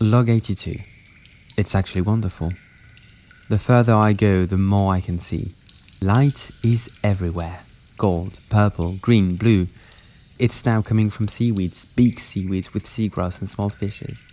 Log 82. It's actually wonderful. The further I go, the more I can see. Light is everywhere gold, purple, green, blue. It's now coming from seaweeds, big seaweeds with seagrass and small fishes.